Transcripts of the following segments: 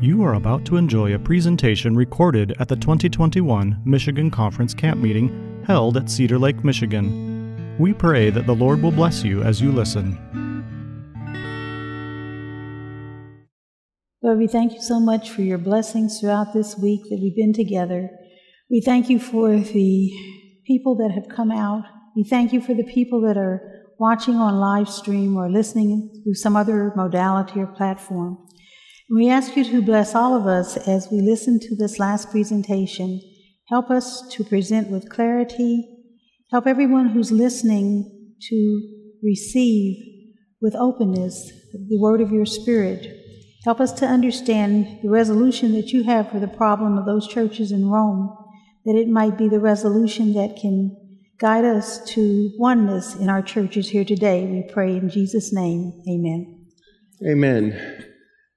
You are about to enjoy a presentation recorded at the 2021 Michigan Conference Camp Meeting held at Cedar Lake, Michigan. We pray that the Lord will bless you as you listen. Lord, we thank you so much for your blessings throughout this week that we've been together. We thank you for the people that have come out. We thank you for the people that are watching on live stream or listening through some other modality or platform. We ask you to bless all of us as we listen to this last presentation. Help us to present with clarity. Help everyone who's listening to receive with openness the word of your spirit. Help us to understand the resolution that you have for the problem of those churches in Rome, that it might be the resolution that can guide us to oneness in our churches here today. We pray in Jesus' name. Amen. Amen.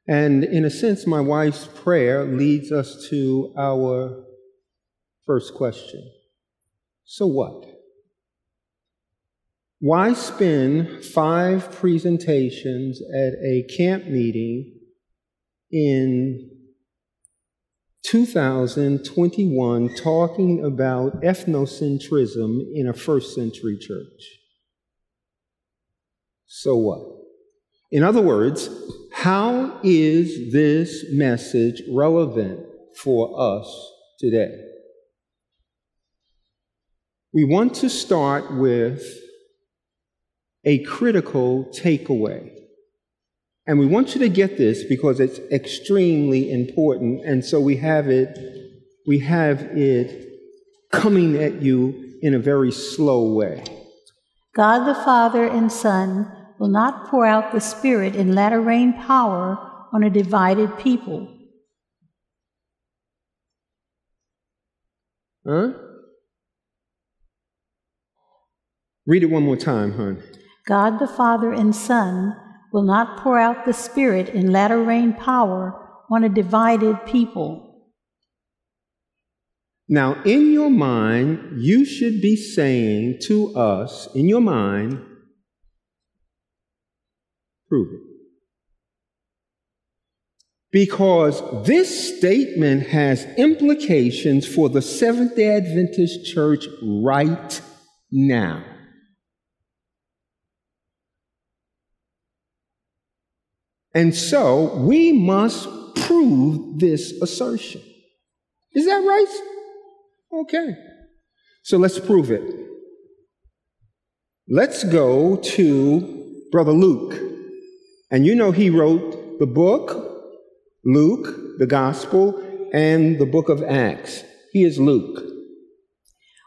And in a sense, my wife's prayer leads us to our first question So what? Why spend five presentations at a camp meeting in 2021 talking about ethnocentrism in a first century church? So what? In other words, how is this message relevant for us today? We want to start with a critical takeaway. And we want you to get this because it's extremely important. And so we have it, we have it coming at you in a very slow way. God the Father and Son will not pour out the Spirit in latter rain power on a divided people. Huh? Read it one more time, hon. God the Father and Son will not pour out the Spirit in latter rain power on a divided people. Now, in your mind, you should be saying to us, in your mind, Prove it. Because this statement has implications for the Seventh day Adventist Church right now. And so we must prove this assertion. Is that right? Okay. So let's prove it. Let's go to Brother Luke. And you know, he wrote the book, Luke, the Gospel, and the book of Acts. He is Luke.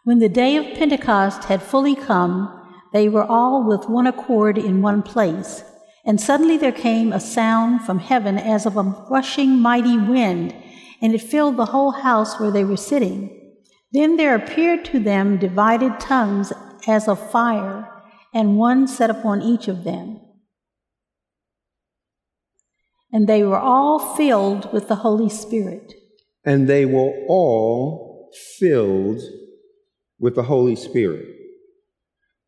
When the day of Pentecost had fully come, they were all with one accord in one place. And suddenly there came a sound from heaven as of a rushing mighty wind, and it filled the whole house where they were sitting. Then there appeared to them divided tongues as of fire, and one set upon each of them and they were all filled with the Holy Spirit. And they were all filled with the Holy Spirit.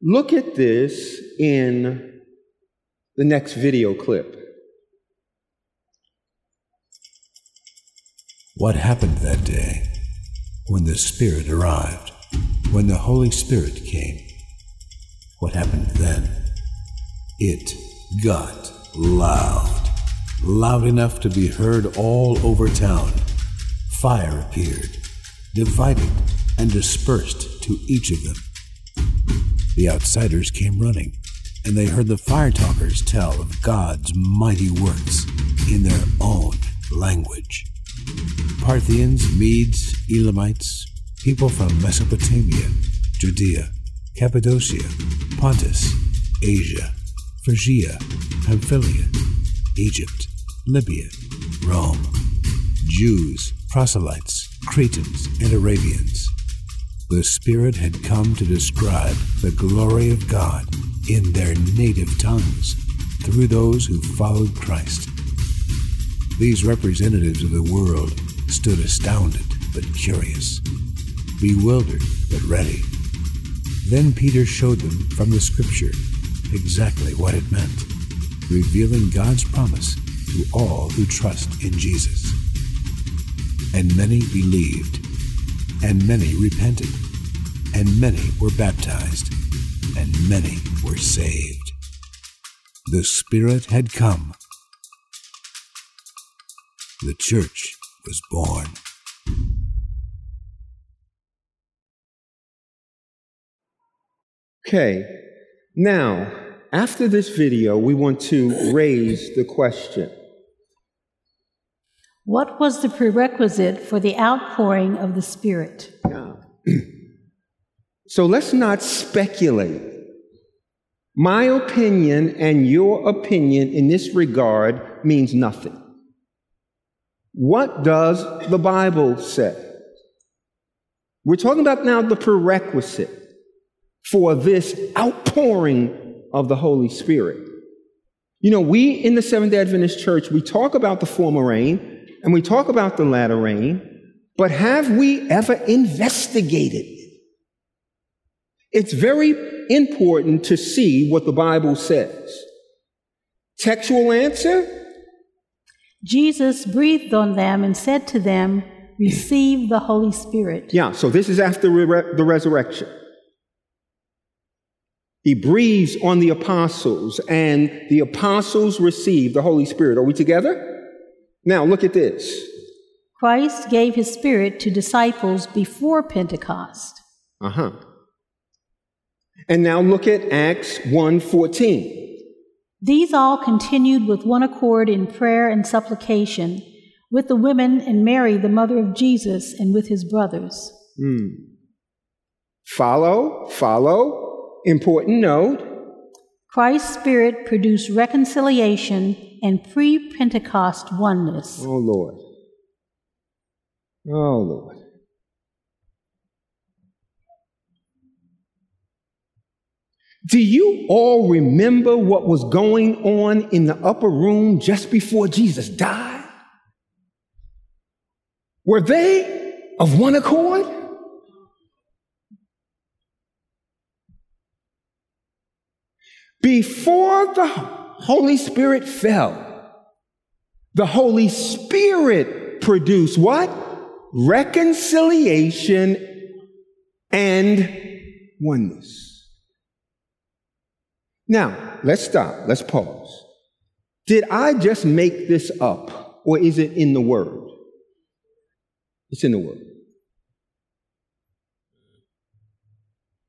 Look at this in the next video clip. What happened that day when the Spirit arrived, when the Holy Spirit came? What happened then? It got loud loud enough to be heard all over town. Fire appeared, divided, and dispersed to each of them. The outsiders came running, and they heard the fire talkers tell of God's mighty works in their own language. Parthians, Medes, Elamites, people from Mesopotamia, Judea, Cappadocia, Pontus, Asia, Phrygia, Pamphylia, Egypt, Libya, Rome, Jews, proselytes, Cretans, and Arabians. The Spirit had come to describe the glory of God in their native tongues through those who followed Christ. These representatives of the world stood astounded but curious, bewildered but ready. Then Peter showed them from the Scripture exactly what it meant. revealing God's promise to all who trust in Jesus. And many believed, and many repented, and many were baptized, and many were saved. The Spirit had come. The church was born. Okay, now, after this video, we want to raise the question What was the prerequisite for the outpouring of the Spirit? So let's not speculate. My opinion and your opinion in this regard means nothing. What does the Bible say? We're talking about now the prerequisite for this outpouring of the Holy Spirit. You know, we in the Seventh day Adventist Church, we talk about the former rain and we talk about the latter rain, but have we ever investigated it? It's very important to see what the Bible says. Textual answer Jesus breathed on them and said to them, Receive the Holy Spirit. Yeah, so this is after re- the resurrection. He breathes on the apostles, and the apostles receive the Holy Spirit. Are we together? Now, look at this. Christ gave his Spirit to disciples before Pentecost. Uh huh. And now look at Acts 1:14. These all continued with one accord in prayer and supplication with the women and Mary, the mother of Jesus, and with his brothers. Hmm. Follow, follow. Important note. Christ's Spirit produced reconciliation and pre Pentecost oneness. Oh, Lord. Oh, Lord. Do you all remember what was going on in the upper room just before Jesus died? Were they of one accord? Before the Holy Spirit fell, the Holy Spirit produced what? Reconciliation and oneness. Now, let's stop. Let's pause. Did I just make this up, or is it in the Word? It's in the Word.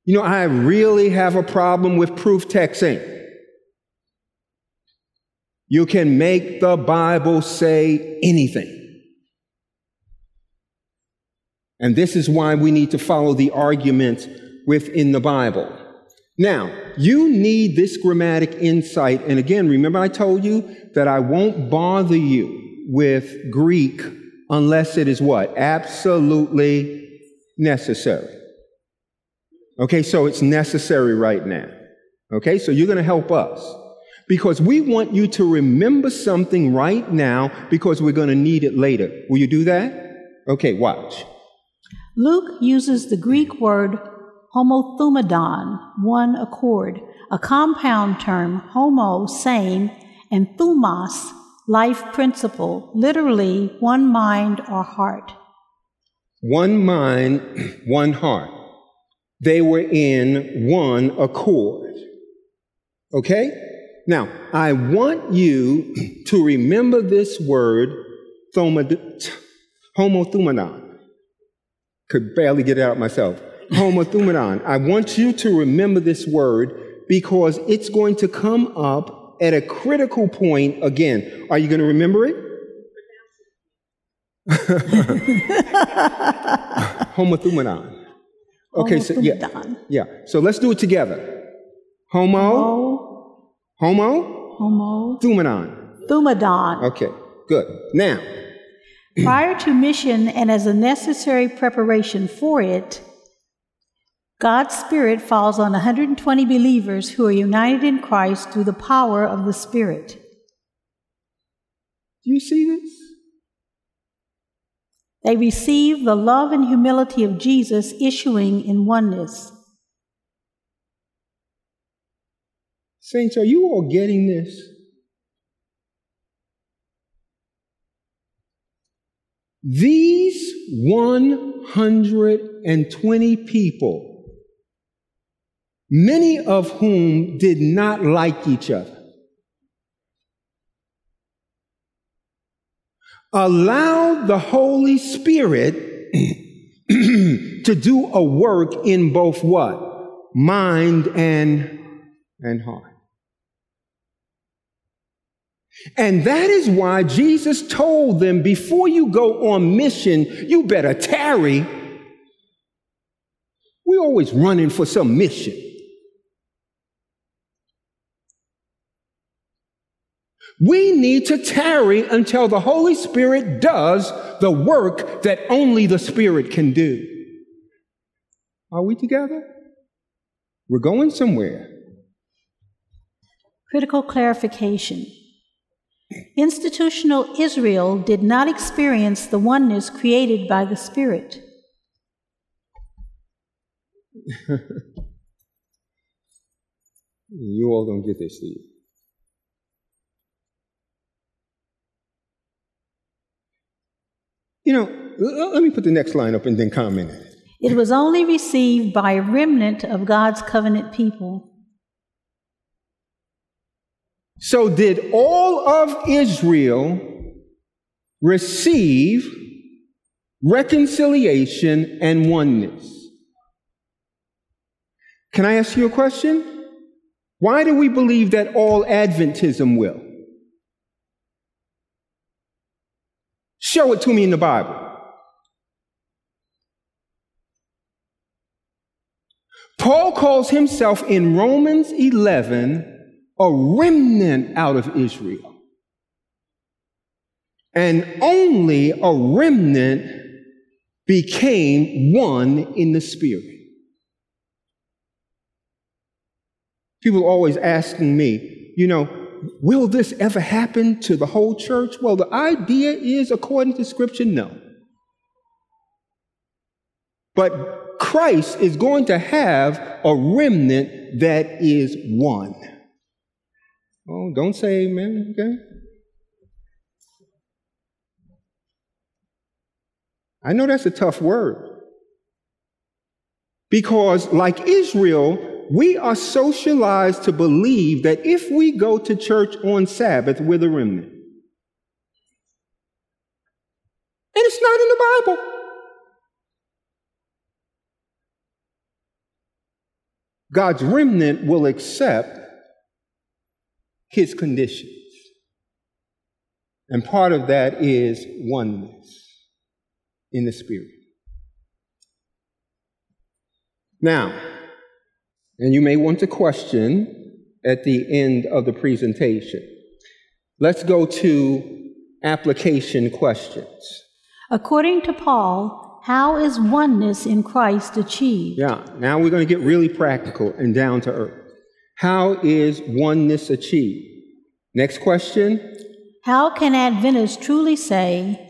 You know, I really have a problem with proof texting. You can make the Bible say anything. And this is why we need to follow the arguments within the Bible. Now, you need this grammatic insight. And again, remember I told you that I won't bother you with Greek unless it is what? Absolutely necessary. Okay, so it's necessary right now. Okay, so you're going to help us because we want you to remember something right now because we're going to need it later. Will you do that? Okay, watch. Luke uses the Greek word homothumadon, one accord, a compound term, homo, same, and thumos, life principle, literally one mind or heart. One mind, one heart. They were in one accord. Okay? Now, I want you to remember this word, homothumadon. Could barely get it out myself homothumadon. I want you to remember this word because it's going to come up at a critical point again. Are you going to remember it? homothumadon. Okay, so yeah, yeah. So let's do it together. Homo, homo, homo, thumadon. Thumadon. Okay, good. Now, prior to mission and as a necessary preparation for it, God's Spirit falls on 120 believers who are united in Christ through the power of the Spirit. Do you see this? They receive the love and humility of Jesus issuing in oneness. Saints, are you all getting this? These 120 people, many of whom did not like each other, allowed the Holy Spirit to do a work in both what? Mind and, and heart. And that is why Jesus told them before you go on mission, you better tarry. We're always running for some mission. We need to tarry until the Holy Spirit does the work that only the Spirit can do. Are we together? We're going somewhere. Critical clarification. Institutional Israel did not experience the oneness created by the Spirit. you all don't get this, do you? You know, let me put the next line up and then comment on it. It was only received by a remnant of God's covenant people. So, did all of Israel receive reconciliation and oneness? Can I ask you a question? Why do we believe that all Adventism will? Show it to me in the Bible. Paul calls himself in Romans 11 a remnant out of Israel. And only a remnant became one in the Spirit. People always asking me, you know, will this ever happen to the whole church? Well, the idea is, according to Scripture, no. But Christ is going to have a remnant that is one. Oh, don't say amen, okay? I know that's a tough word. Because, like Israel, we are socialized to believe that if we go to church on Sabbath, we're the remnant. And it's not in the Bible. God's remnant will accept his conditions. And part of that is oneness in the Spirit. Now, and you may want to question at the end of the presentation. Let's go to application questions. According to Paul, how is oneness in Christ achieved? Yeah, now we're going to get really practical and down to earth. How is oneness achieved? Next question. How can Adventists truly say,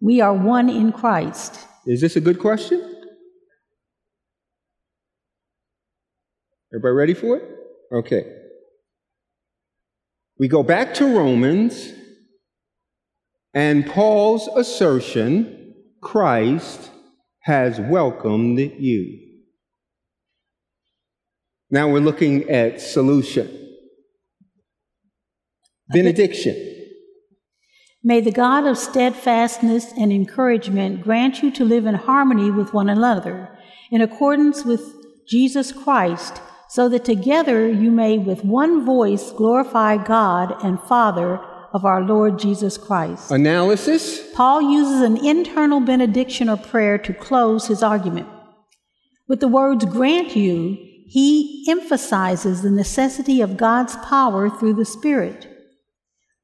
we are one in Christ? Is this a good question? Everybody ready for it? Okay. We go back to Romans and Paul's assertion Christ has welcomed you. Now we're looking at solution. Benediction. May the God of steadfastness and encouragement grant you to live in harmony with one another, in accordance with Jesus Christ, so that together you may with one voice glorify God and Father of our Lord Jesus Christ. Analysis. Paul uses an internal benediction or prayer to close his argument. With the words grant you, he emphasizes the necessity of God's power through the Spirit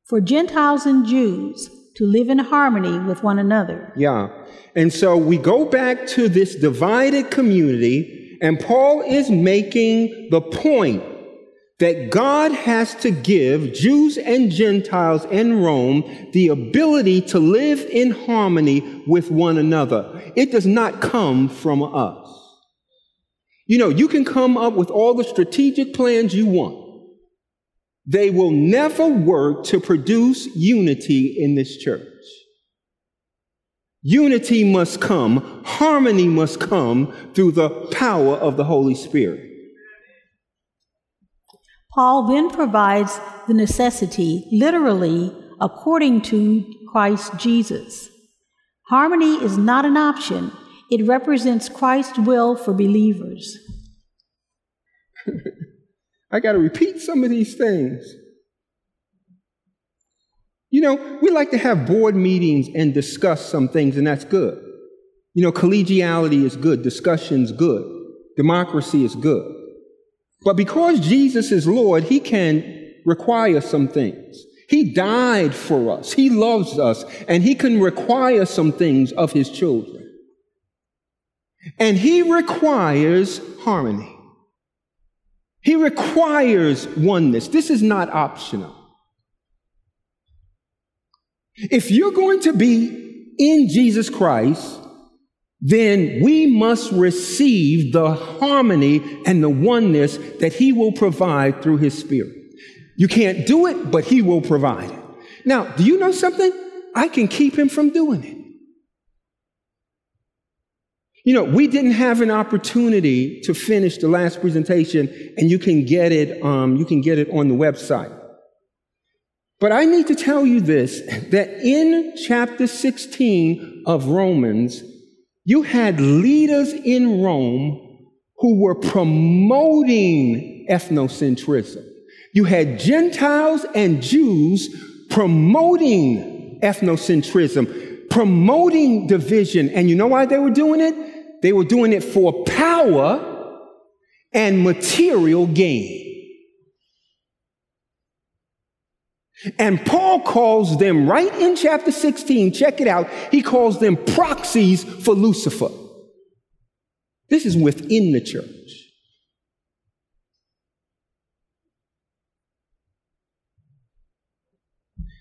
for Gentiles and Jews to live in harmony with one another. Yeah. And so we go back to this divided community, and Paul is making the point that God has to give Jews and Gentiles in Rome the ability to live in harmony with one another. It does not come from us. You know, you can come up with all the strategic plans you want. They will never work to produce unity in this church. Unity must come, harmony must come through the power of the Holy Spirit. Paul then provides the necessity, literally, according to Christ Jesus. Harmony is not an option, it represents Christ's will for believers. I got to repeat some of these things. You know, we like to have board meetings and discuss some things, and that's good. You know, collegiality is good, discussion's good, democracy is good. But because Jesus is Lord, He can require some things. He died for us, He loves us, and He can require some things of His children. And He requires harmony. He requires oneness. This is not optional. If you're going to be in Jesus Christ, then we must receive the harmony and the oneness that He will provide through His Spirit. You can't do it, but He will provide it. Now, do you know something? I can keep Him from doing it. You know, we didn't have an opportunity to finish the last presentation, and you can get it. Um, you can get it on the website. But I need to tell you this: that in chapter 16 of Romans, you had leaders in Rome who were promoting ethnocentrism. You had Gentiles and Jews promoting ethnocentrism, promoting division. And you know why they were doing it? They were doing it for power and material gain. And Paul calls them right in chapter 16, check it out, he calls them proxies for Lucifer. This is within the church.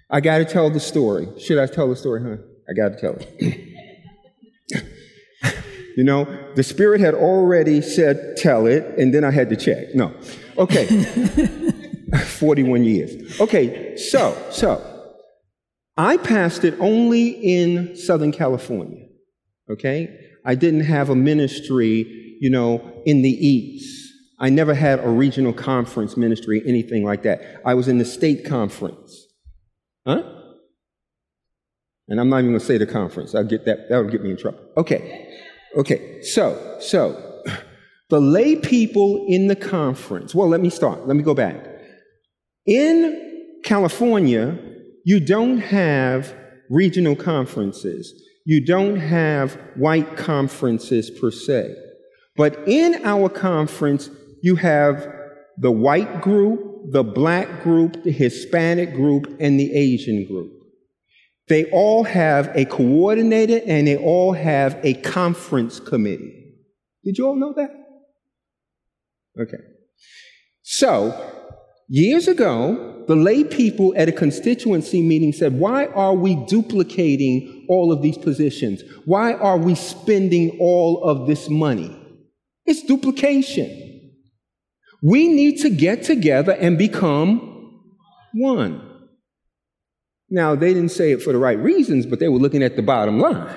I got to tell the story. Should I tell the story, huh? I got to tell it. you know, the Spirit had already said, tell it, and then I had to check. No. Okay. 41 years. Okay, so, so, I passed it only in Southern California, okay? I didn't have a ministry, you know, in the East. I never had a regional conference ministry, anything like that. I was in the state conference. Huh? And I'm not even going to say the conference. I'll get that, that would get me in trouble. Okay. Okay. So, so, the lay people in the conference, well, let me start. Let me go back. In California, you don't have regional conferences. You don't have white conferences per se. But in our conference, you have the white group, the black group, the Hispanic group, and the Asian group. They all have a coordinator and they all have a conference committee. Did you all know that? Okay. So, Years ago, the lay people at a constituency meeting said, Why are we duplicating all of these positions? Why are we spending all of this money? It's duplication. We need to get together and become one. Now, they didn't say it for the right reasons, but they were looking at the bottom line.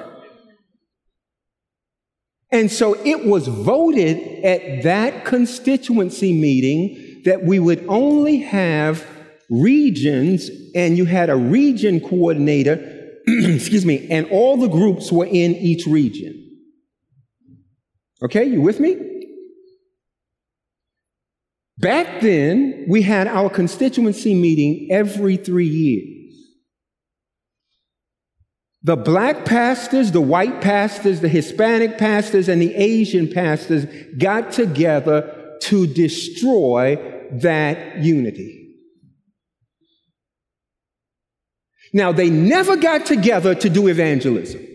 And so it was voted at that constituency meeting that we would only have regions, and you had a region coordinator, excuse me, and all the groups were in each region. Okay, you with me? Back then, we had our constituency meeting every three years. The black pastors, the white pastors, the Hispanic pastors, and the Asian pastors got together to destroy that unity. Now, they never got together to do evangelism.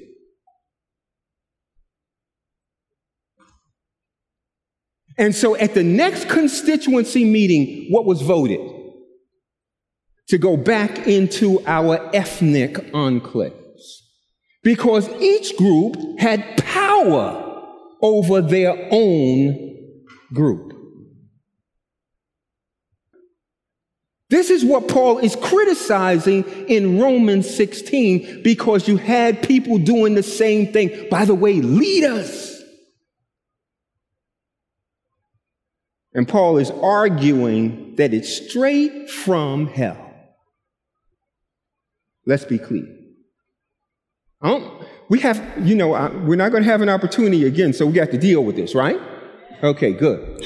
And so at the next constituency meeting, what was voted? To go back into our ethnic enclaves. Because each group had power over their own group. This is what Paul is criticizing in Romans 16 because you had people doing the same thing. By the way, leaders. And Paul is arguing that it's straight from hell. Let's be clear. Oh, we have, you know, we're not going to have an opportunity again, so we got to deal with this, right? Okay, good.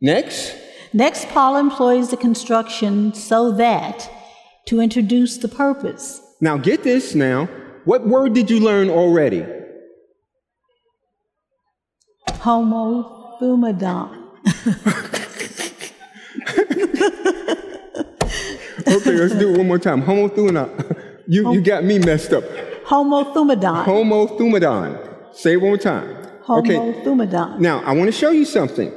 Next. Next, Paul employs the construction so that to introduce the purpose. Now, get this now. What word did you learn already? Homothumadon. okay, let's do it one more time. Homothumadon. You, you got me messed up. Homothumadon. Homothumadon. Say it one more time. Homothumadon. Okay. Now, I want to show you something.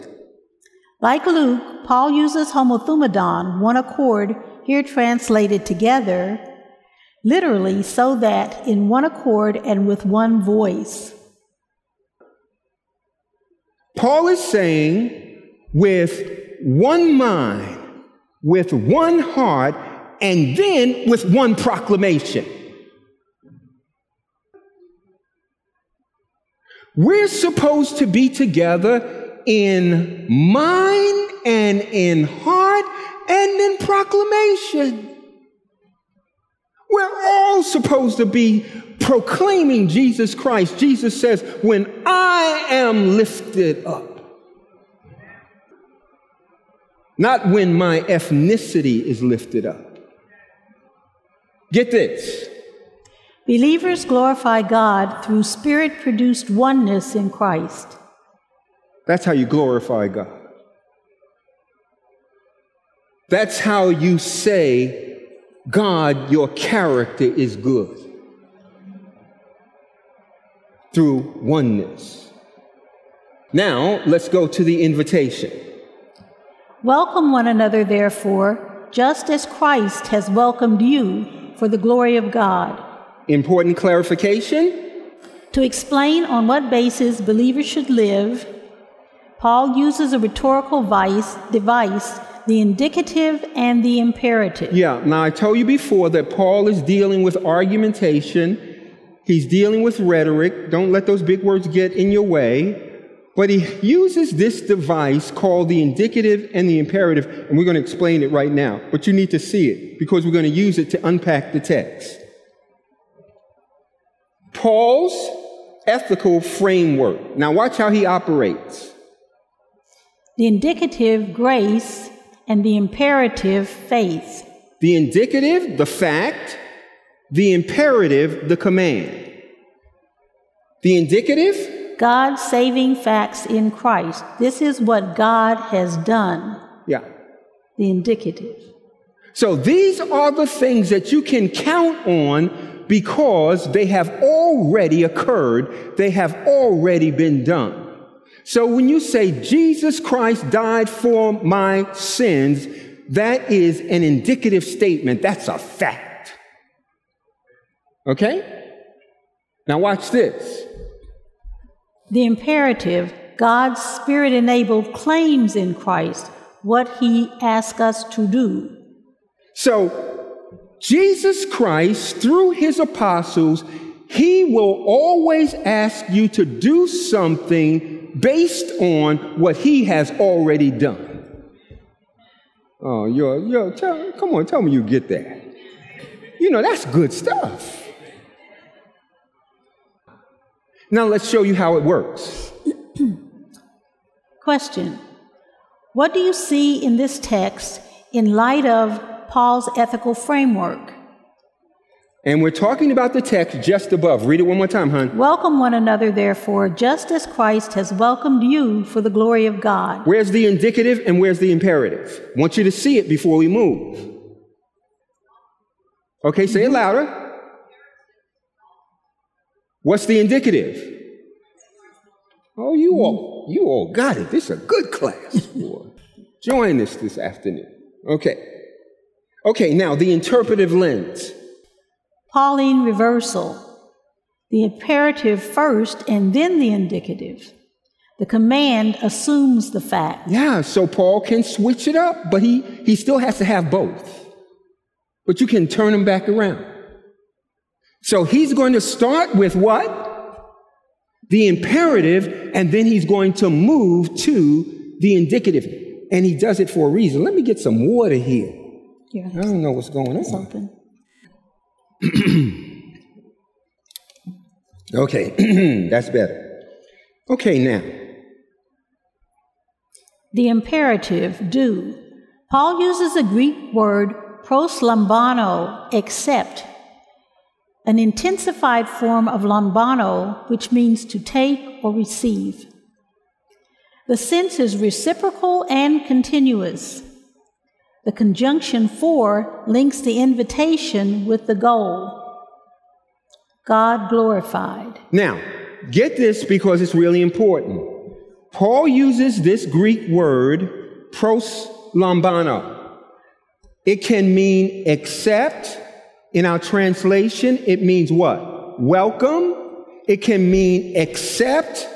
Like Luke, Paul uses homothumadon, one accord, here translated together, literally, so that in one accord and with one voice. Paul is saying, with one mind, with one heart, and then with one proclamation. We're supposed to be together in mind and in heart and in proclamation. We're all supposed to be proclaiming Jesus Christ. Jesus says, When I am lifted up, not when my ethnicity is lifted up. Get this Believers glorify God through spirit produced oneness in Christ. That's how you glorify God. That's how you say, God, your character is good. Through oneness. Now, let's go to the invitation. Welcome one another, therefore, just as Christ has welcomed you for the glory of God. Important clarification. To explain on what basis believers should live, Paul uses a rhetorical vice, device, the indicative and the imperative. Yeah, now I told you before that Paul is dealing with argumentation, he's dealing with rhetoric. Don't let those big words get in your way. But he uses this device called the indicative and the imperative, and we're going to explain it right now. But you need to see it because we're going to use it to unpack the text. Paul's ethical framework. Now, watch how he operates. The indicative, grace, and the imperative, faith. The indicative, the fact, the imperative, the command. The indicative, God's saving facts in Christ. This is what God has done. Yeah. The indicative. So these are the things that you can count on because they have already occurred, they have already been done. So when you say Jesus Christ died for my sins, that is an indicative statement. That's a fact. Okay? Now watch this. The imperative, God's spirit enabled claims in Christ what he asks us to do. So Jesus Christ, through his apostles, he will always ask you to do something based on what he has already done. Oh, yo, yo, tell, come on, tell me you get that. You know, that's good stuff. Now let's show you how it works. Question What do you see in this text in light of Paul's ethical framework. And we're talking about the text just above. Read it one more time, hon. Welcome one another, therefore, just as Christ has welcomed you for the glory of God. Where's the indicative and where's the imperative? I want you to see it before we move. Okay, say it louder. What's the indicative? Oh, you all, you all got it. This is a good class. Join us this afternoon. Okay. Okay, now the interpretive lens. Pauline reversal. The imperative first and then the indicative. The command assumes the fact. Yeah, so Paul can switch it up, but he, he still has to have both. But you can turn them back around. So he's going to start with what? The imperative, and then he's going to move to the indicative. And he does it for a reason. Let me get some water here. Yeah, I don't know what's going on. open. Okay, that's better. Okay, now. The imperative, do. Paul uses the Greek word proslambano, accept, an intensified form of lambano, which means to take or receive. The sense is reciprocal and continuous. The conjunction for links the invitation with the goal. God glorified. Now, get this because it's really important. Paul uses this Greek word, pros lambano. It can mean accept. In our translation, it means what? Welcome. It can mean accept.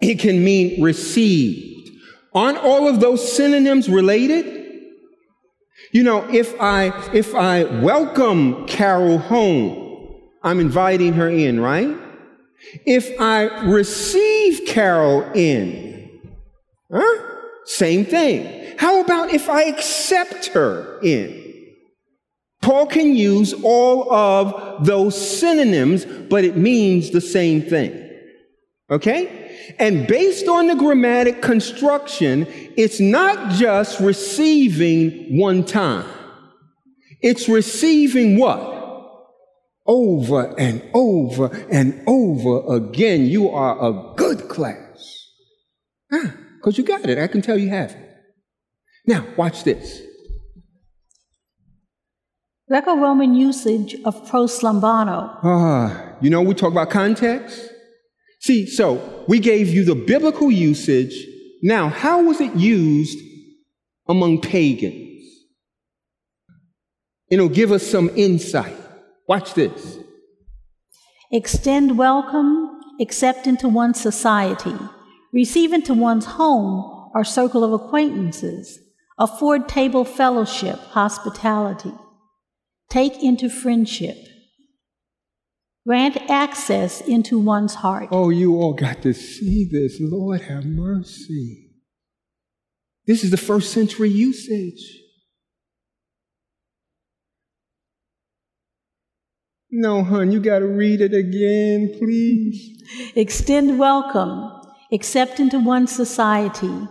It can mean received. Aren't all of those synonyms related? You know, if I if I welcome Carol home, I'm inviting her in, right? If I receive Carol in, huh? Same thing. How about if I accept her in? Paul can use all of those synonyms, but it means the same thing. Okay? And based on the grammatic construction, it's not just receiving one time. It's receiving what? Over and over and over again. You are a good class. Ah, because you got it. I can tell you have it. Now, watch this. Greco Roman usage of proslambano. Ah, you know, we talk about context. See, so we gave you the biblical usage. Now, how was it used among pagans? It'll give us some insight. Watch this. Extend welcome, accept into one's society, receive into one's home or circle of acquaintances, afford table fellowship, hospitality, take into friendship, grant access into one's heart. Oh, you all got to see this. Lord have mercy. This is the first century usage. No, hon, you got to read it again, please. Extend welcome, accept into one's society,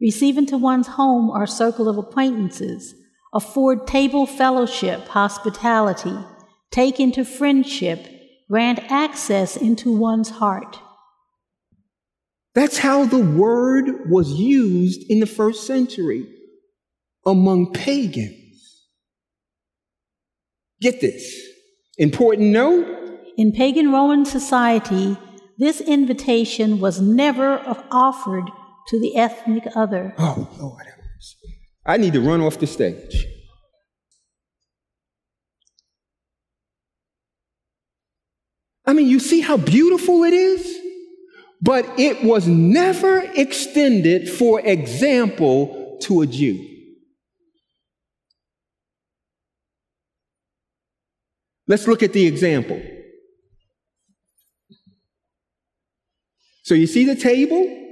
receive into one's home or circle of acquaintances, afford table fellowship, hospitality, take into friendship, grant access into one's heart. That's how the word was used in the first century among pagans. Get this. Important note In pagan Roman society, this invitation was never offered to the ethnic other. Oh, Lord. I need to run off the stage. I mean, you see how beautiful it is? But it was never extended, for example, to a Jew. Let's look at the example. So you see the table?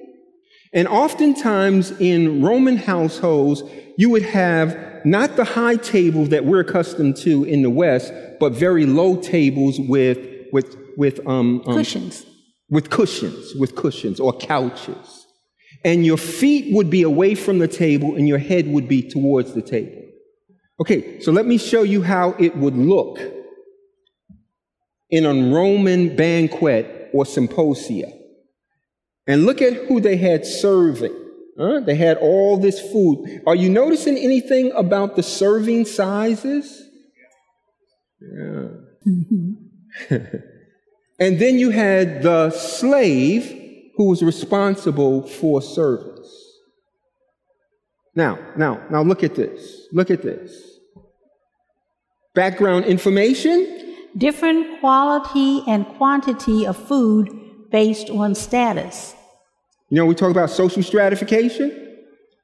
And oftentimes in Roman households, you would have not the high table that we're accustomed to in the West, but very low tables with, with, with, um, um, Cushions. with cushions, with cushions or couches. And your feet would be away from the table and your head would be towards the table. Okay, so let me show you how it would look in a Roman banquet or symposia. And look at who they had serving. Huh? They had all this food. Are you noticing anything about the serving sizes? Yeah. and then you had the slave who was responsible for service. Now, now, now look at this. Look at this. Background information. Different quality and quantity of food based on status. You know, we talk about social stratification.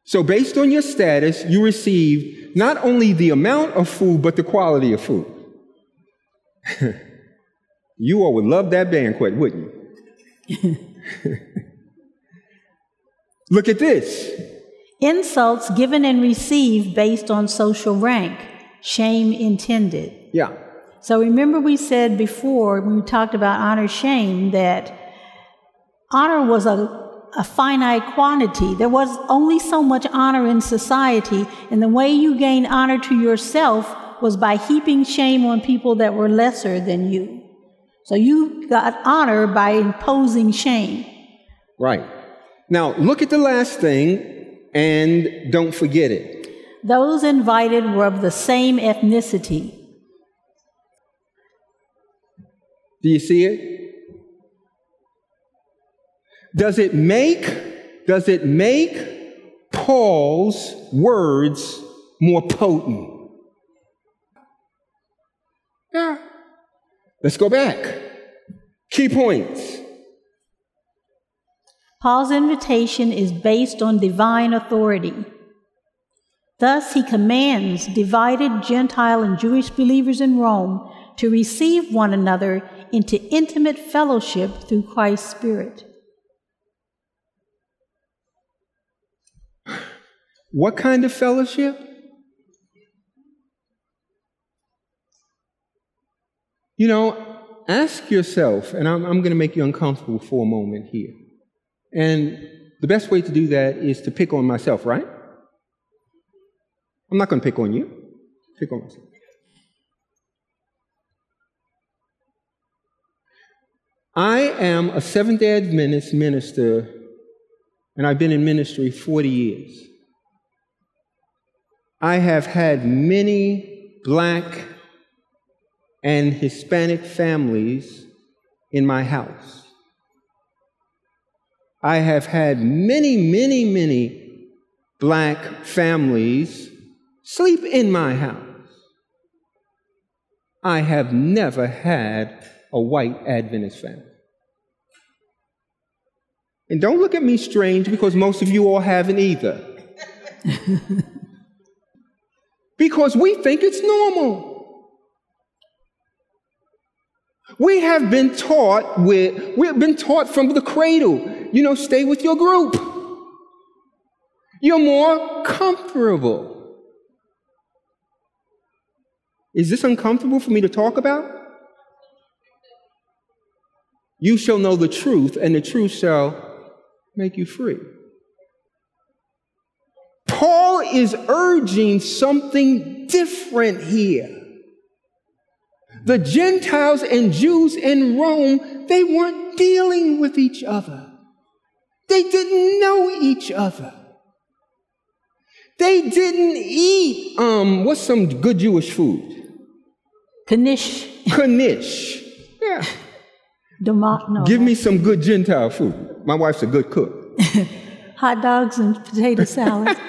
So, based on your status, you receive not only the amount of food, but the quality of food. you all would love that banquet, wouldn't you? Look at this. Insults given and received based on social rank, shame intended. Yeah. So remember, we said before when we talked about honor shame that honor was a, a finite quantity. There was only so much honor in society, and the way you gained honor to yourself was by heaping shame on people that were lesser than you. So you got honor by imposing shame. Right. Now, look at the last thing and don't forget it. Those invited were of the same ethnicity. Do you see it? Does it make does it make Paul's words more potent? Yeah. Let's go back. Key points. Paul's invitation is based on divine authority. Thus, he commands divided Gentile and Jewish believers in Rome to receive one another into intimate fellowship through Christ's Spirit. What kind of fellowship? You know, ask yourself, and I'm, I'm going to make you uncomfortable for a moment here. And the best way to do that is to pick on myself, right? I'm not going to pick on you, pick on myself. I am a Seventh day Adventist minister, and I've been in ministry 40 years. I have had many black and Hispanic families in my house. I have had many, many, many black families sleep in my house. I have never had a white Adventist family. And don't look at me strange because most of you all haven't either. because we think it's normal. We have been taught with, we've been taught from the cradle, you know, stay with your group. You're more comfortable. Is this uncomfortable for me to talk about? You shall know the truth, and the truth shall make you free. Is urging something different here. The Gentiles and Jews in Rome, they weren't dealing with each other. They didn't know each other. They didn't eat, um, what's some good Jewish food? Knish. Knish. Yeah. Doma- no, Give me some good Gentile food. My wife's a good cook. hot dogs and potato salad.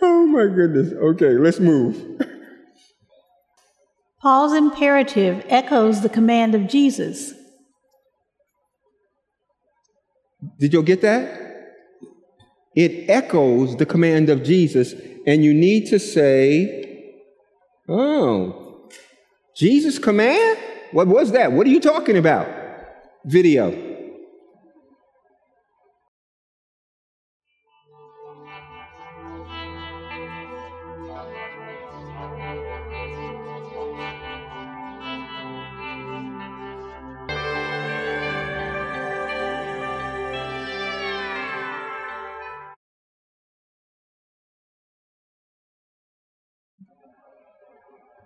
oh my goodness. Okay, let's move. Paul's imperative echoes the command of Jesus. Did you get that? It echoes the command of Jesus, and you need to say, Oh, Jesus' command? What was that? What are you talking about? Video.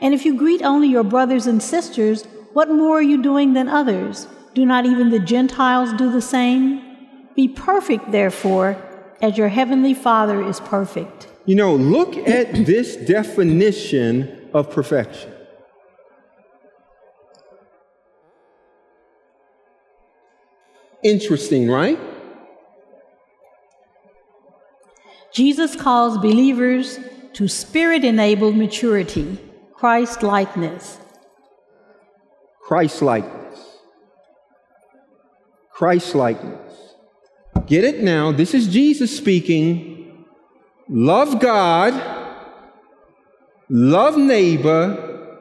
And if you greet only your brothers and sisters, What more are you doing than others? Do not even the Gentiles do the same? Be perfect, therefore, as your heavenly Father is perfect. You know, look at this definition of perfection. Interesting, right? Jesus calls believers to spirit enabled maturity, Christ likeness. Christ likeness. Christ likeness. Get it now? This is Jesus speaking. Love God, love neighbor,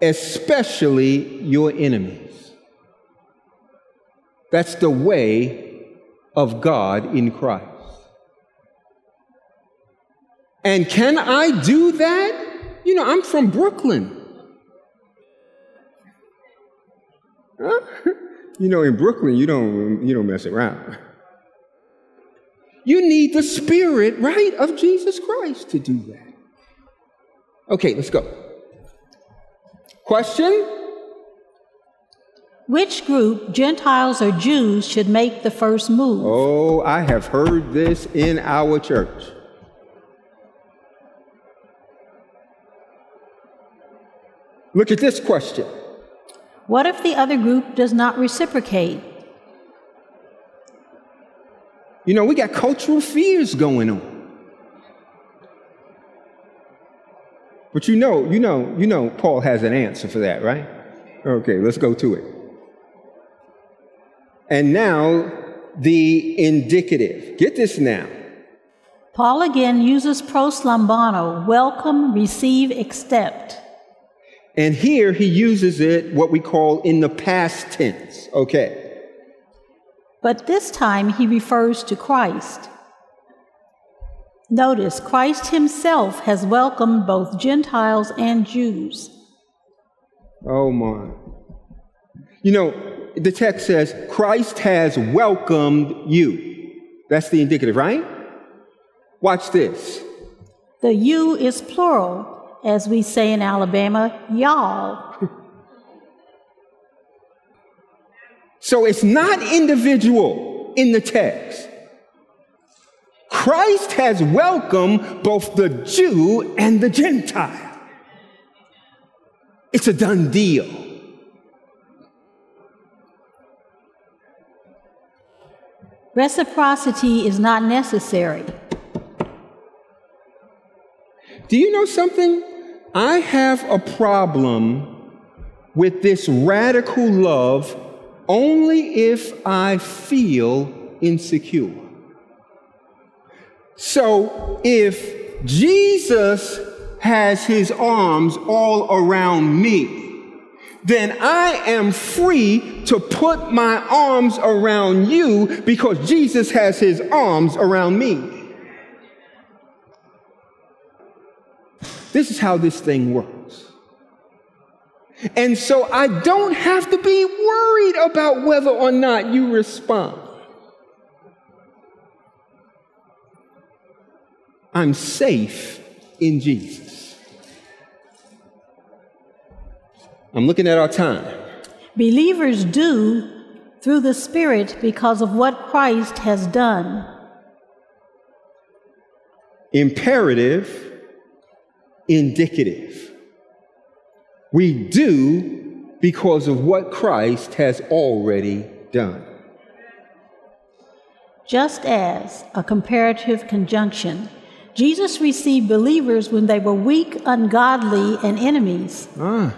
especially your enemies. That's the way of God in Christ. And can I do that? You know, I'm from Brooklyn. Huh? You know, in Brooklyn, you don't you don't mess around. You need the spirit, right, of Jesus Christ to do that. Okay, let's go. Question? Which group, Gentiles or Jews, should make the first move? Oh, I have heard this in our church. Look at this question. What if the other group does not reciprocate? You know, we got cultural fears going on. But you know, you know, you know, Paul has an answer for that, right? Okay, let's go to it. And now, the indicative. Get this now. Paul again uses proslambano, welcome, receive, accept. And here he uses it what we call in the past tense. Okay. But this time he refers to Christ. Notice, Christ himself has welcomed both Gentiles and Jews. Oh my. You know, the text says, Christ has welcomed you. That's the indicative, right? Watch this. The you is plural, as we say in Alabama, y'all. So it's not individual in the text. Christ has welcomed both the Jew and the Gentile. It's a done deal. Reciprocity is not necessary. Do you know something? I have a problem with this radical love only if I feel insecure. So if Jesus has his arms all around me, then I am free to put my arms around you because Jesus has his arms around me. This is how this thing works. And so I don't have to be worried about whether or not you respond. I'm safe in Jesus. I'm looking at our time. Believers do through the Spirit because of what Christ has done. Imperative, indicative. We do because of what Christ has already done. Just as a comparative conjunction, Jesus received believers when they were weak, ungodly, and enemies. Ah.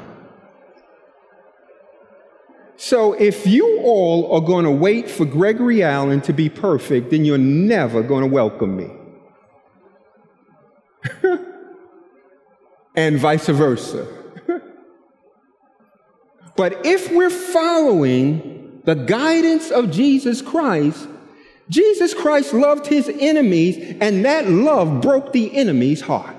So if you all are going to wait for Gregory Allen to be perfect, then you're never going to welcome me. And vice versa. But if we're following the guidance of Jesus Christ, Jesus Christ loved his enemies, and that love broke the enemy's heart.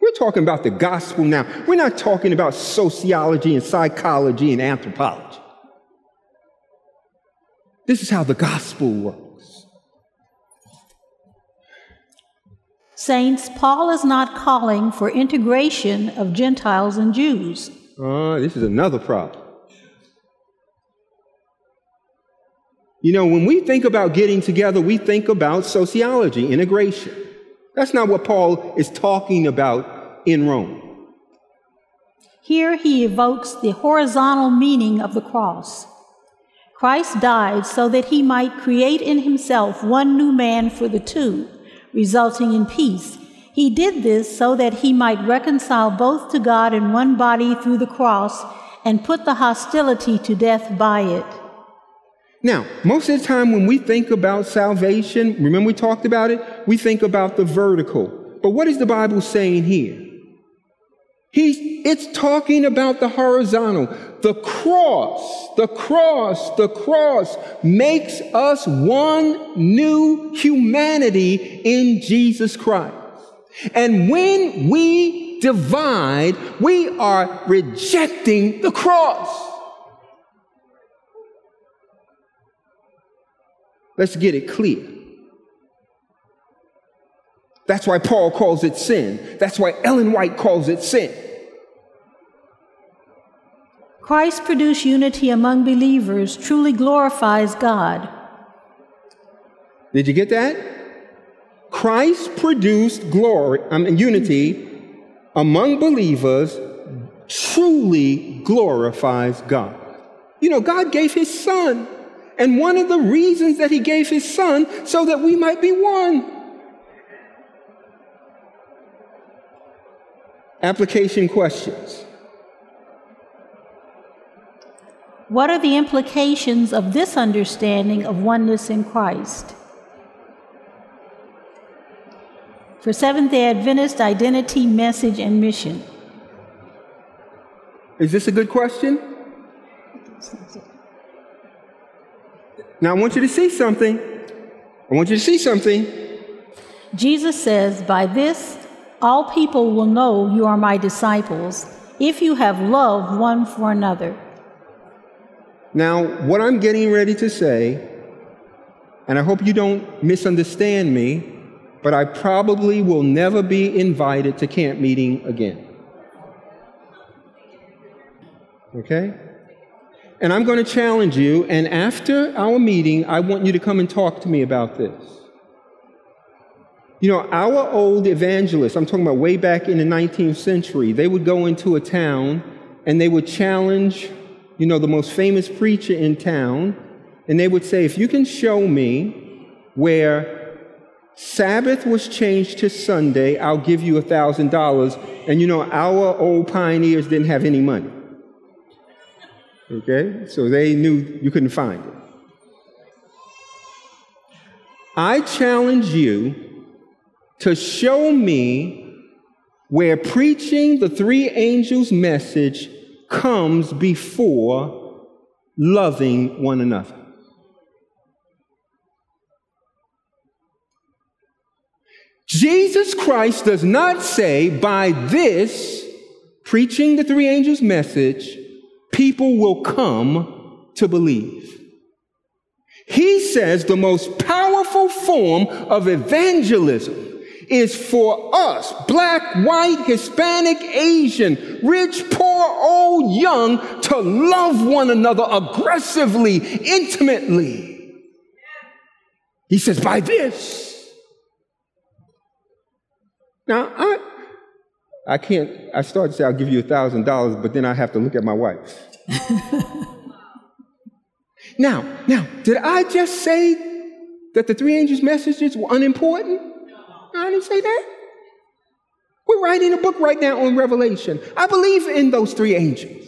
We're talking about the gospel now. We're not talking about sociology and psychology and anthropology. This is how the gospel works. Saints, Paul is not calling for integration of Gentiles and Jews. Ah, this is another problem. You know, when we think about getting together, we think about sociology, integration. That's not what Paul is talking about in Rome. Here he evokes the horizontal meaning of the cross. Christ died so that he might create in himself one new man for the two, resulting in peace. He did this so that he might reconcile both to God in one body through the cross and put the hostility to death by it. Now, most of the time when we think about salvation, remember we talked about it? We think about the vertical. But what is the Bible saying here? He's, it's talking about the horizontal. The cross, the cross, the cross makes us one new humanity in Jesus Christ. And when we divide, we are rejecting the cross. Let's get it clear. That's why Paul calls it sin. That's why Ellen White calls it sin. Christ produced unity among believers truly glorifies God. Did you get that? Christ produced glory, I mean, unity among believers truly glorifies God. You know, God gave his son. And one of the reasons that he gave his son so that we might be one. Application questions. What are the implications of this understanding of oneness in Christ? For Seventh day Adventist identity, message, and mission. Is this a good question? Now, I want you to see something. I want you to see something. Jesus says, By this, all people will know you are my disciples if you have love one for another. Now, what I'm getting ready to say, and I hope you don't misunderstand me, but I probably will never be invited to camp meeting again. Okay? And I'm going to challenge you, and after our meeting, I want you to come and talk to me about this. You know, our old evangelists, I'm talking about way back in the 19th century, they would go into a town and they would challenge, you know, the most famous preacher in town, and they would say, if you can show me where Sabbath was changed to Sunday, I'll give you a $1,000. And you know, our old pioneers didn't have any money. Okay? So they knew you couldn't find it. I challenge you to show me where preaching the three angels' message comes before loving one another. Jesus Christ does not say, by this, preaching the three angels' message, people will come to believe. He says the most powerful form of evangelism is for us, black, white, Hispanic, Asian, rich, poor, old, young, to love one another aggressively, intimately. He says, by this. Now, I, I can't, I started to say, I'll give you a thousand dollars, but then I have to look at my wife. now, now, did I just say that the three angels' messages were unimportant? I didn't say that. We're writing a book right now on Revelation. I believe in those three angels.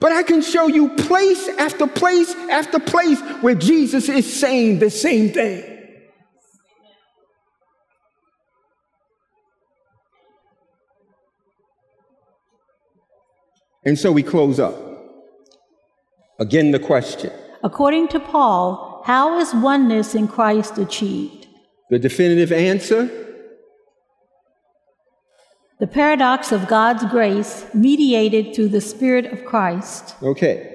But I can show you place after place after place where Jesus is saying the same thing. And so we close up. Again, the question. According to Paul, how is oneness in Christ achieved? The definitive answer the paradox of God's grace mediated through the Spirit of Christ. Okay.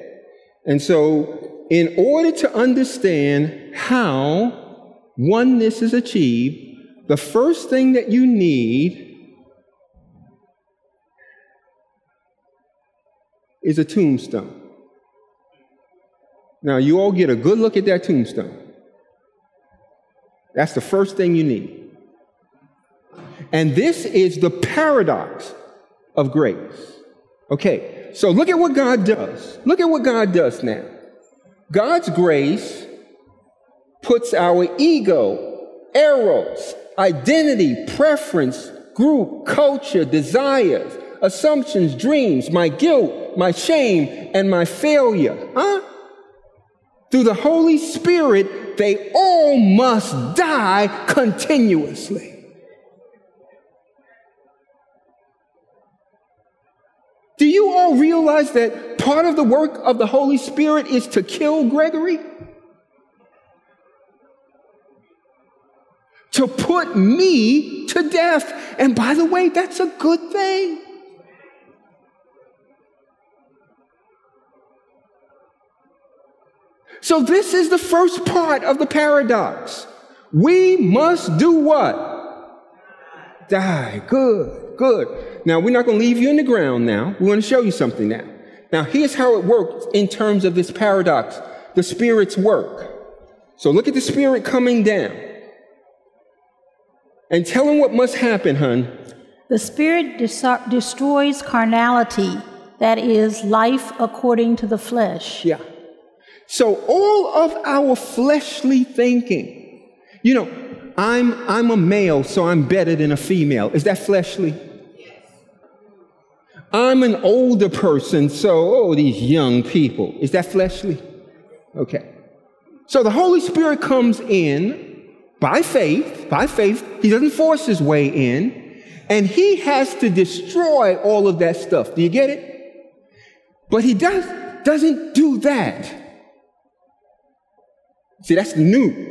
And so, in order to understand how oneness is achieved, the first thing that you need is a tombstone. Now, you all get a good look at that tombstone. That's the first thing you need. And this is the paradox of grace. Okay, so look at what God does. Look at what God does now. God's grace puts our ego, eros, identity, preference, group, culture, desires, assumptions, dreams, my guilt, my shame, and my failure. Huh? Through the Holy Spirit, they all must die continuously. Do you all realize that part of the work of the Holy Spirit is to kill Gregory? To put me to death. And by the way, that's a good thing. So, this is the first part of the paradox. We must do what? Die. Good, good. Now, we're not going to leave you in the ground now. We want to show you something now. Now, here's how it works in terms of this paradox the Spirit's work. So, look at the Spirit coming down. And tell him what must happen, hun. The Spirit des- destroys carnality, that is, life according to the flesh. Yeah. So, all of our fleshly thinking, you know, I'm, I'm a male, so I'm better than a female. Is that fleshly? I'm an older person, so, oh, these young people. Is that fleshly? Okay. So the Holy Spirit comes in by faith, by faith. He doesn't force his way in, and he has to destroy all of that stuff. Do you get it? But he does, doesn't do that. See, that's new.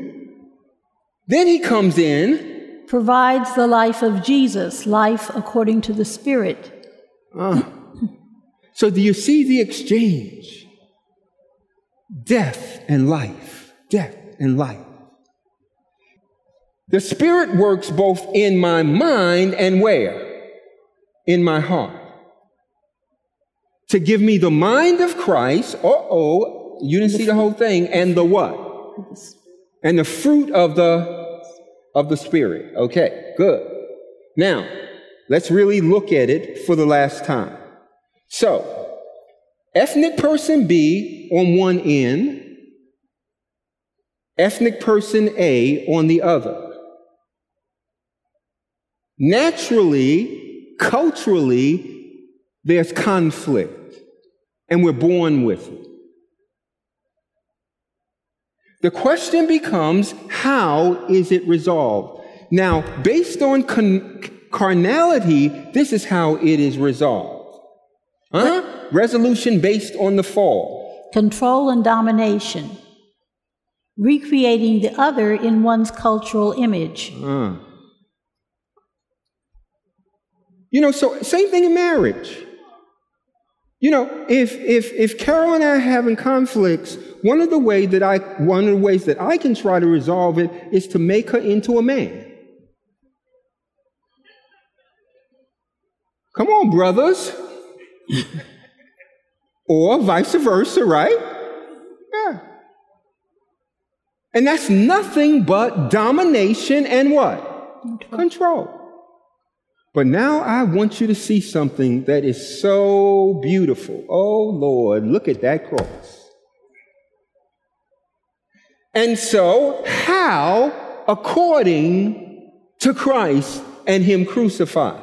Then he comes in, provides the life of Jesus, life according to the Spirit. Uh, so, do you see the exchange? Death and life, death and life. The Spirit works both in my mind and where? In my heart. To give me the mind of Christ, uh oh, you didn't see the whole thing, and the what? And the fruit of the of the Spirit. Okay, good. Now, Let's really look at it for the last time. So, ethnic person B on one end, ethnic person A on the other. Naturally, culturally, there's conflict, and we're born with it. The question becomes how is it resolved? Now, based on con- carnality, this is how it is resolved. Huh? Resolution based on the fall. Control and domination. Recreating the other in one's cultural image. Uh. You know, so same thing in marriage. You know, if if if Carol and I are having conflicts, one of the way that I one of the ways that I can try to resolve it is to make her into a man. Come on, brothers. or vice versa, right? Yeah. And that's nothing but domination and what? Control. Control. But now I want you to see something that is so beautiful. Oh Lord, look at that cross. And so, how, according to Christ and Him crucified?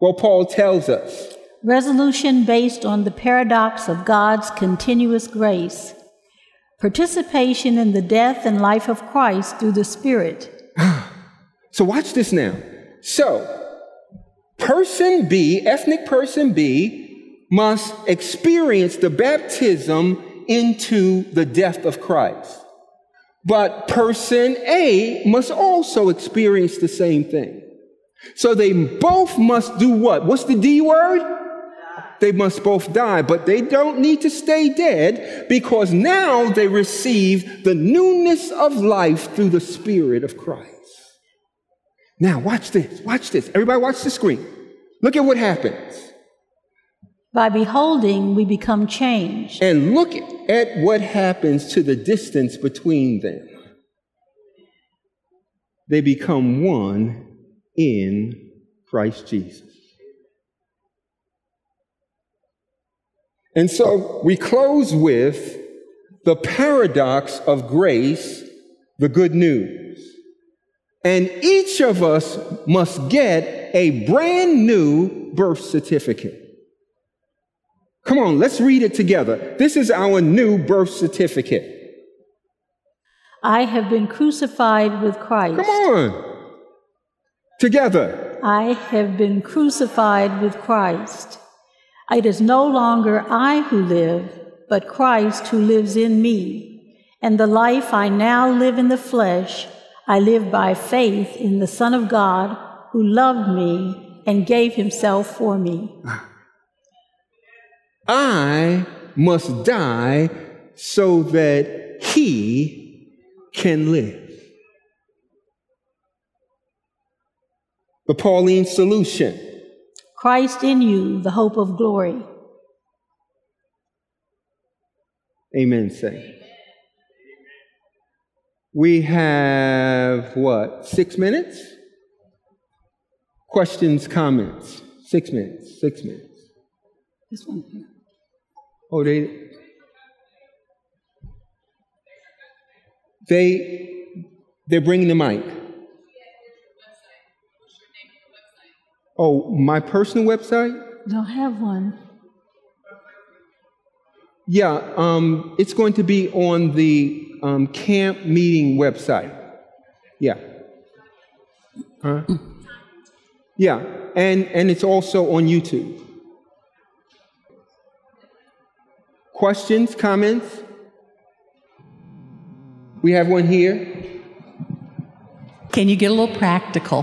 Well, Paul tells us. Resolution based on the paradox of God's continuous grace. Participation in the death and life of Christ through the Spirit. so, watch this now. So, person B, ethnic person B, must experience the baptism into the death of Christ. But person A must also experience the same thing. So they both must do what? What's the D word? they must both die, but they don't need to stay dead because now they receive the newness of life through the Spirit of Christ. Now, watch this. Watch this. Everybody, watch the screen. Look at what happens. By beholding, we become changed. And look at what happens to the distance between them. They become one in Christ Jesus. And so we close with the paradox of grace, the good news. And each of us must get a brand new birth certificate. Come on, let's read it together. This is our new birth certificate. I have been crucified with Christ. Come on. Together. I have been crucified with Christ. It is no longer I who live, but Christ who lives in me. And the life I now live in the flesh, I live by faith in the Son of God who loved me and gave himself for me. I must die so that he can live. The Pauline solution. Christ in you, the hope of glory. Amen, say. We have what, six minutes? Questions, comments? Six minutes, six minutes. This one here. Oh, they. They, they're bringing the mic. Oh, my personal website? Don't have one. Yeah, um, it's going to be on the um, camp meeting website. Yeah. Huh? Yeah, and, and it's also on YouTube. Questions, comments? We have one here. Can you get a little practical?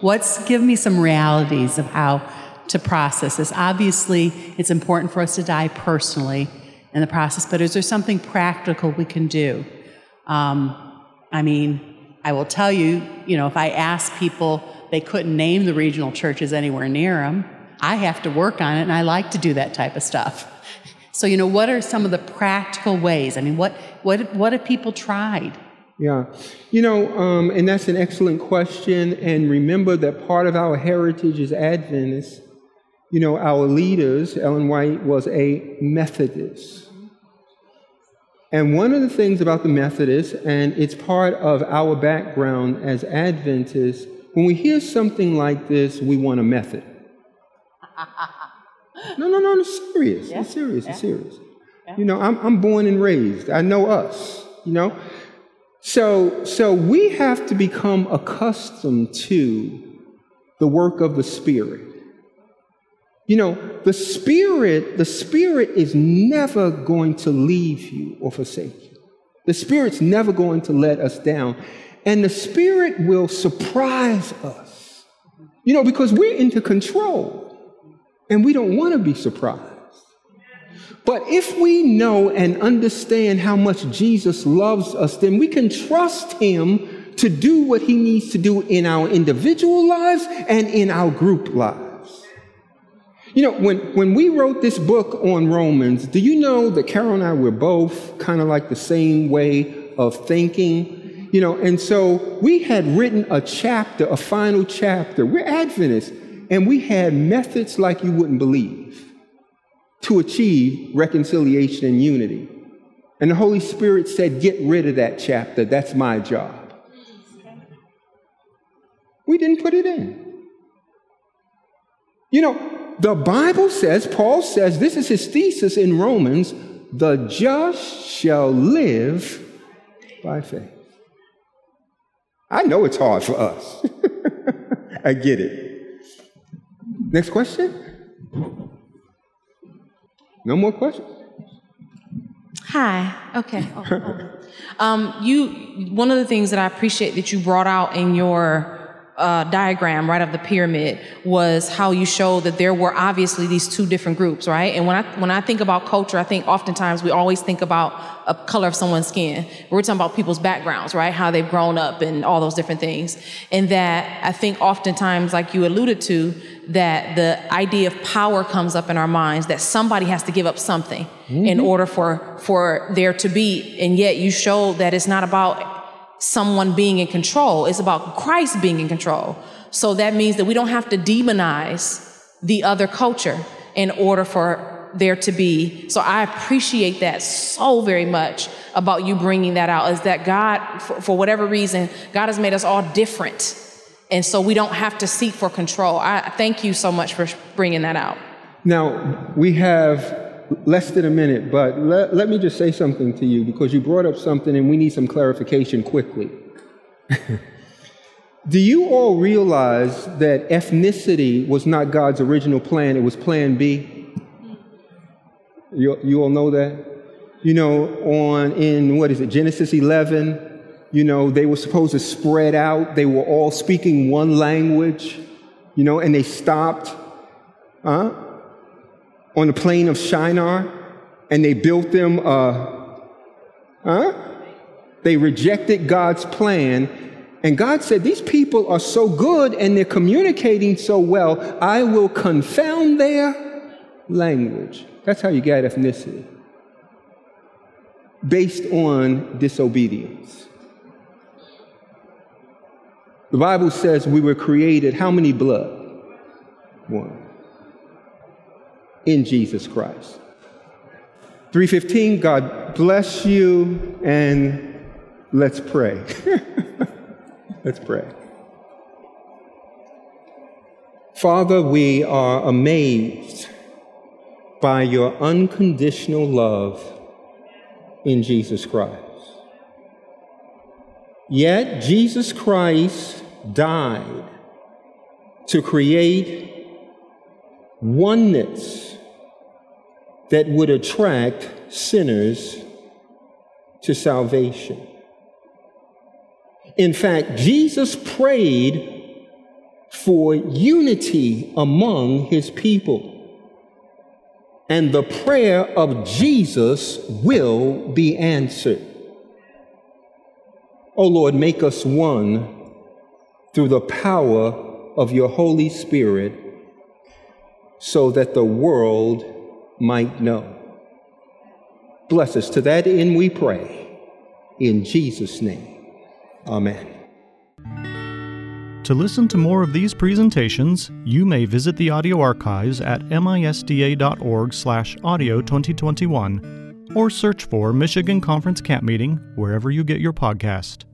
What's give me some realities of how to process this? Obviously, it's important for us to die personally in the process, but is there something practical we can do? Um, I mean, I will tell you, you know, if I ask people, they couldn't name the regional churches anywhere near them. I have to work on it, and I like to do that type of stuff. So, you know, what are some of the practical ways? I mean, what what what have people tried? Yeah. You know, um, and that's an excellent question. And remember that part of our heritage is Adventist. You know, our leaders, Ellen White was a Methodist. And one of the things about the Methodists, and it's part of our background as Adventists, when we hear something like this, we want a method. no, no, no, it's serious. Yeah. It's serious. Yeah. It's serious. Yeah. You know, I'm, I'm born and raised. I know us, you know. So, so we have to become accustomed to the work of the Spirit. You know, the Spirit, the Spirit is never going to leave you or forsake you. The Spirit's never going to let us down. And the Spirit will surprise us. You know, because we're into control and we don't want to be surprised. But if we know and understand how much Jesus loves us, then we can trust Him to do what He needs to do in our individual lives and in our group lives. You know, when, when we wrote this book on Romans, do you know that Carol and I were both kind of like the same way of thinking? You know, and so we had written a chapter, a final chapter. We're Adventists, and we had methods like you wouldn't believe to achieve reconciliation and unity. And the Holy Spirit said, Get rid of that chapter. That's my job. We didn't put it in. You know, the Bible says, Paul says, this is his thesis in Romans the just shall live by faith. I know it's hard for us. I get it. Next question? No more questions? Hi. Okay. Oh, oh. Um, you. One of the things that I appreciate that you brought out in your uh, diagram right of the pyramid was how you showed that there were obviously these two different groups, right? And when I when I think about culture, I think oftentimes we always think about a color of someone's skin. We're talking about people's backgrounds, right? How they've grown up and all those different things. And that I think oftentimes, like you alluded to, that the idea of power comes up in our minds that somebody has to give up something mm-hmm. in order for for there to be. And yet you show that it's not about someone being in control. It's about Christ being in control. So that means that we don't have to demonize the other culture in order for there to be. So I appreciate that so very much about you bringing that out is that God, for, for whatever reason, God has made us all different. And so we don't have to seek for control. I thank you so much for bringing that out. Now, we have less than a minute, but let, let me just say something to you because you brought up something and we need some clarification quickly. Do you all realize that ethnicity was not God's original plan, it was plan B? You, you all know that? You know, on in what is it, Genesis 11, you know, they were supposed to spread out. They were all speaking one language, you know, and they stopped. Huh? On the plain of Shinar and they built them a, huh? They rejected God's plan. And God said, These people are so good and they're communicating so well, I will confound their language. That's how you get ethnicity. Based on disobedience. The Bible says we were created how many blood? One in Jesus Christ. 315, God bless you, and let's pray. let's pray. Father, we are amazed by your unconditional love in Jesus Christ. Yet, Jesus Christ died to create oneness that would attract sinners to salvation. In fact, Jesus prayed for unity among his people. And the prayer of Jesus will be answered. Oh Lord, make us one through the power of your Holy Spirit so that the world might know. Bless us. To that end we pray. In Jesus' name. Amen. To listen to more of these presentations, you may visit the audio archives at misda.org slash audio 2021 or search for Michigan Conference Camp Meeting wherever you get your podcast.